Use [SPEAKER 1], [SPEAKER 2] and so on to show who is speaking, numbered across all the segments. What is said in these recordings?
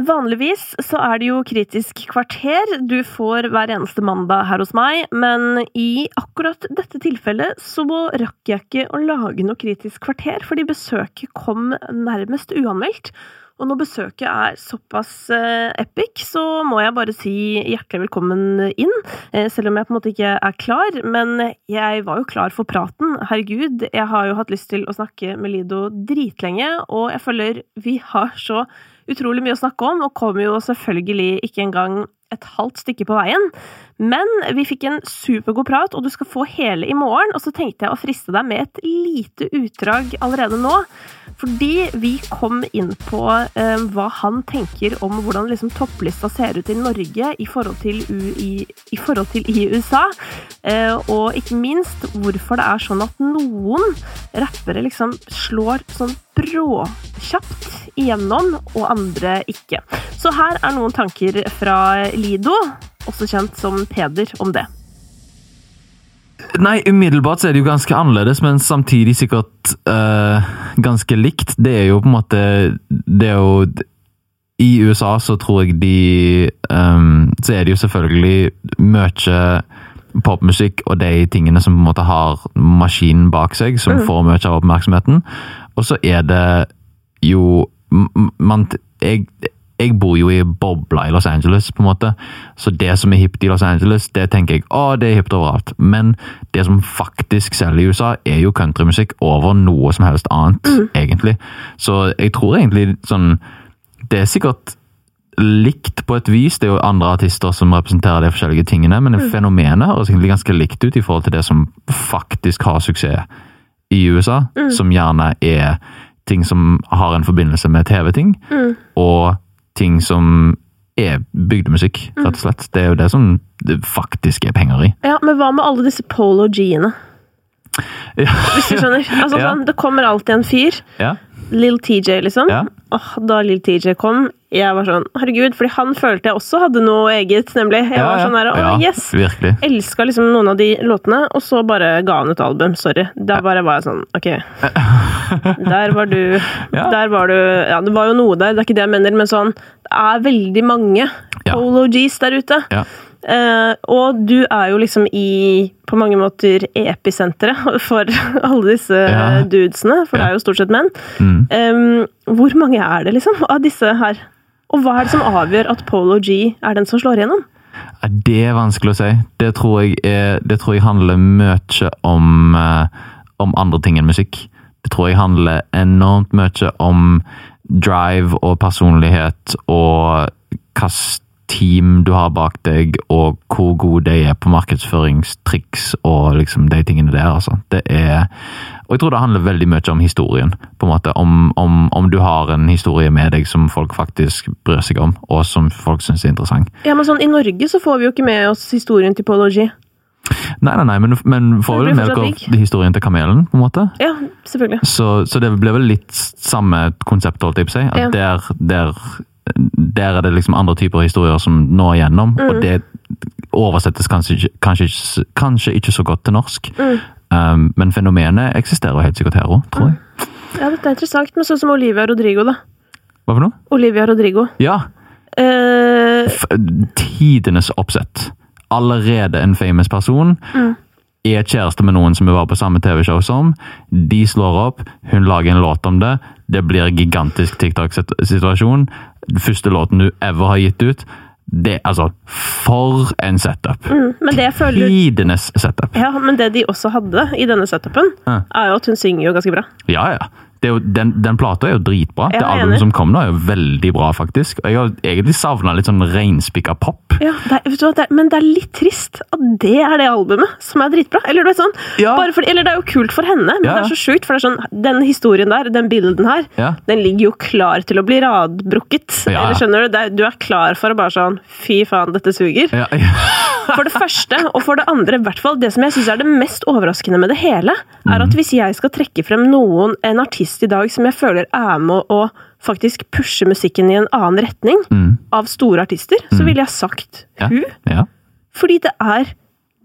[SPEAKER 1] Vanligvis så er det jo Kritisk kvarter du får hver eneste mandag her hos meg, men i akkurat dette tilfellet så rakk jeg ikke å lage noe Kritisk kvarter, fordi besøket kom nærmest uanmeldt. Og når besøket er såpass eh, epic, så må jeg bare si hjertelig velkommen inn. Eh, selv om jeg på en måte ikke er klar. Men jeg var jo klar for praten. Herregud, jeg har jo hatt lyst til å snakke med Lido dritlenge, og jeg føler vi har så utrolig mye å snakke om, og kommer jo selvfølgelig ikke engang et halvt stykke på veien. Men vi fikk en supergod prat, og du skal få hele i morgen. Og så tenkte jeg å friste deg med et lite utdrag allerede nå. Fordi vi kom inn på eh, hva han tenker om hvordan liksom, topplista ser ut i Norge i forhold til, U i, i, forhold til i USA. Eh, og ikke minst hvorfor det er sånn at noen rappere liksom slår sånn bråkjapt igjennom, og andre ikke. Så her er noen tanker fra Lido, også kjent som Peder, om det.
[SPEAKER 2] Nei, umiddelbart så er det jo ganske annerledes, men samtidig sikkert uh, ganske likt. Det er jo på en måte Det er jo I USA så tror jeg de um, Så er det jo selvfølgelig mye popmusikk og de tingene som på en måte har maskinen bak seg, som mm. får mye av oppmerksomheten. Og så er det jo man, jeg, jeg bor jo i bobla i Los Angeles, på en måte. Så det som er hipt i Los Angeles, det tenker jeg å, det er hipt overalt. Men det som faktisk selger i USA, er jo countrymusikk over noe som helst annet, mm. egentlig. Så jeg tror egentlig sånn Det er sikkert likt på et vis. Det er jo andre artister som representerer de forskjellige tingene, men mm. fenomenet høres egentlig ganske likt ut i forhold til det som faktisk har suksess i USA, mm. som gjerne er ting som har en forbindelse med TV-ting, mm. og ting som er bygdemusikk, rett og slett. Det er jo det som det faktisk er penger i.
[SPEAKER 1] Ja, Men hva med alle disse Polo G-ene? Ja. Hvis du skjønner? Altså, ja. sånn, det kommer alltid en fyr. Ja. Lill TJ, liksom. Ja. Oh, da Lill TJ kom, jeg var sånn Herregud, fordi han følte jeg også hadde noe eget, nemlig. Jeg var sånn der, Å, yes!
[SPEAKER 2] Virkelig.
[SPEAKER 1] Elska liksom noen av de låtene, og så bare ga han et album. Sorry. Da bare var jeg sånn Ok. Der var du Der var du Ja, det var jo noe der, det er ikke det jeg mener, men sånn Det er veldig mange Polo G's der ute. Ja. Uh, og du er jo liksom i på mange måter episenteret for alle disse ja. dudesene, for ja. det er jo stort sett menn. Mm. Um, hvor mange er det, liksom, av disse her? Og hva er det som avgjør at Polo G er den som slår igjennom?
[SPEAKER 2] Det er vanskelig å si. Det tror jeg, er, det tror jeg handler mye om, uh, om andre ting enn musikk. Det tror jeg handler enormt mye om drive og personlighet og kast team du har bak deg, og hvor gode de er på markedsføringstriks og liksom de tingene der. altså. Det er Og jeg tror det handler veldig mye om historien. på en måte, Om, om, om du har en historie med deg som folk faktisk bryr seg om, og som folk syns er interessant.
[SPEAKER 1] Ja, men sånn, I Norge så får vi jo ikke med oss historien til Pology.
[SPEAKER 2] Nei, nei, nei, men, men får vel med dere historien til kamelen, på en måte?
[SPEAKER 1] Ja, selvfølgelig.
[SPEAKER 2] Så, så det blir vel litt samme konsept, holdt jeg på å si. At ja. der, der der er det liksom andre typer historier som når igjennom, mm. og det oversettes kanskje, kanskje, kanskje, ikke så godt til norsk. Mm. Um, men fenomenet eksisterer helt sikkert her òg, tror jeg.
[SPEAKER 1] Ja, dette er interessant, men sånn som Olivia Rodrigo, da.
[SPEAKER 2] Hva for noe?
[SPEAKER 1] Olivia Rodrigo.
[SPEAKER 2] Ja. Uh... Tidenes oppsett. Allerede en famous person. Mm er kjæreste med noen som hun var på samme TV-show som. De slår opp, hun lager en låt om det. Det blir en gigantisk TikTok-situasjon. Første låten du ever har gitt ut. Det, altså, For en setup! Mm, men det føler... Tidenes setup.
[SPEAKER 1] Ja, Men det de også hadde i denne setupen, ja. er jo at hun synger jo ganske bra.
[SPEAKER 2] Ja, ja jo, den, den plata er jo dritbra. det albumet som kom nå, er jo veldig bra, faktisk. Jeg har egentlig savna litt sånn reinspikka pop.
[SPEAKER 1] Ja, det er, det er, Men det er litt trist at det er det albumet som er dritbra. Eller, du vet sånn, ja. for, eller det er jo kult for henne, men ja, det er så sjukt. For sånn, den historien der, den bilden her, den ligger jo klar til å bli radbrukket. Eller skjønner du? Er, du er klar for å bare sånn Fy faen, dette suger. For det første, og for det andre, i hvert fall det som jeg syns er det mest overraskende med det hele, er at mm. hvis jeg skal trekke frem noen, en artist i dag som jeg føler er med å faktisk pushe musikken i en annen retning, mm. av store artister, så mm. ville jeg sagt hun. Ja. Ja. Fordi det er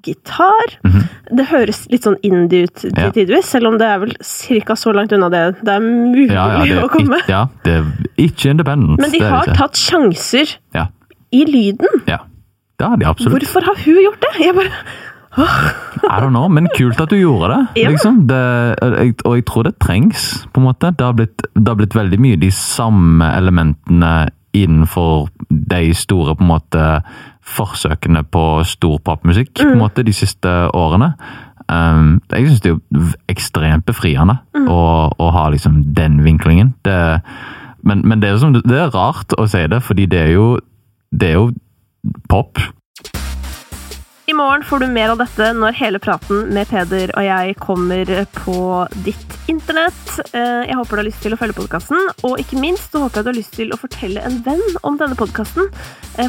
[SPEAKER 1] gitar. Det høres litt sånn indie ut til.
[SPEAKER 2] Ja.
[SPEAKER 1] tidvis, selv om det er vel ca. så langt unna det det er mulig
[SPEAKER 2] Ja, ja, det
[SPEAKER 1] å komme.
[SPEAKER 2] It, ja, det er ikke independent.
[SPEAKER 1] Men de har tatt sjanser
[SPEAKER 2] Ja,
[SPEAKER 1] i lyden.
[SPEAKER 2] ja. Det har de absolutt.
[SPEAKER 1] Hvorfor har hun gjort det? Jeg bare
[SPEAKER 2] I don't know, men kult at du gjorde det.
[SPEAKER 1] Ja.
[SPEAKER 2] liksom. det jeg, og jeg tror det trengs, på en måte. Det har, blitt, det har blitt veldig mye de samme elementene innenfor de store på en måte forsøkene på stor popmusikk på en måte de siste årene. Um, jeg syns det er jo ekstremt befriende å, å ha liksom den vinklingen. Det, men, men det, er som, det er rart å si det, fordi det er jo, det er jo pop.
[SPEAKER 1] I morgen får du mer av dette når hele praten med Peder og jeg kommer på ditt internett. Eh, Jeg håper du har lyst til å følge podkasten, og ikke minst så håper jeg du har lyst til å fortelle en venn om denne podkasten.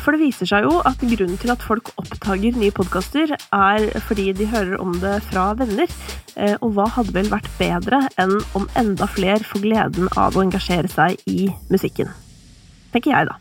[SPEAKER 1] For det viser seg jo at grunnen til at folk oppdager nye podkaster, er fordi de hører om det fra venner. Eh, Og hva hadde vel vært bedre enn om enda flere får gleden av å engasjere seg i musikken? Tenker jeg, da.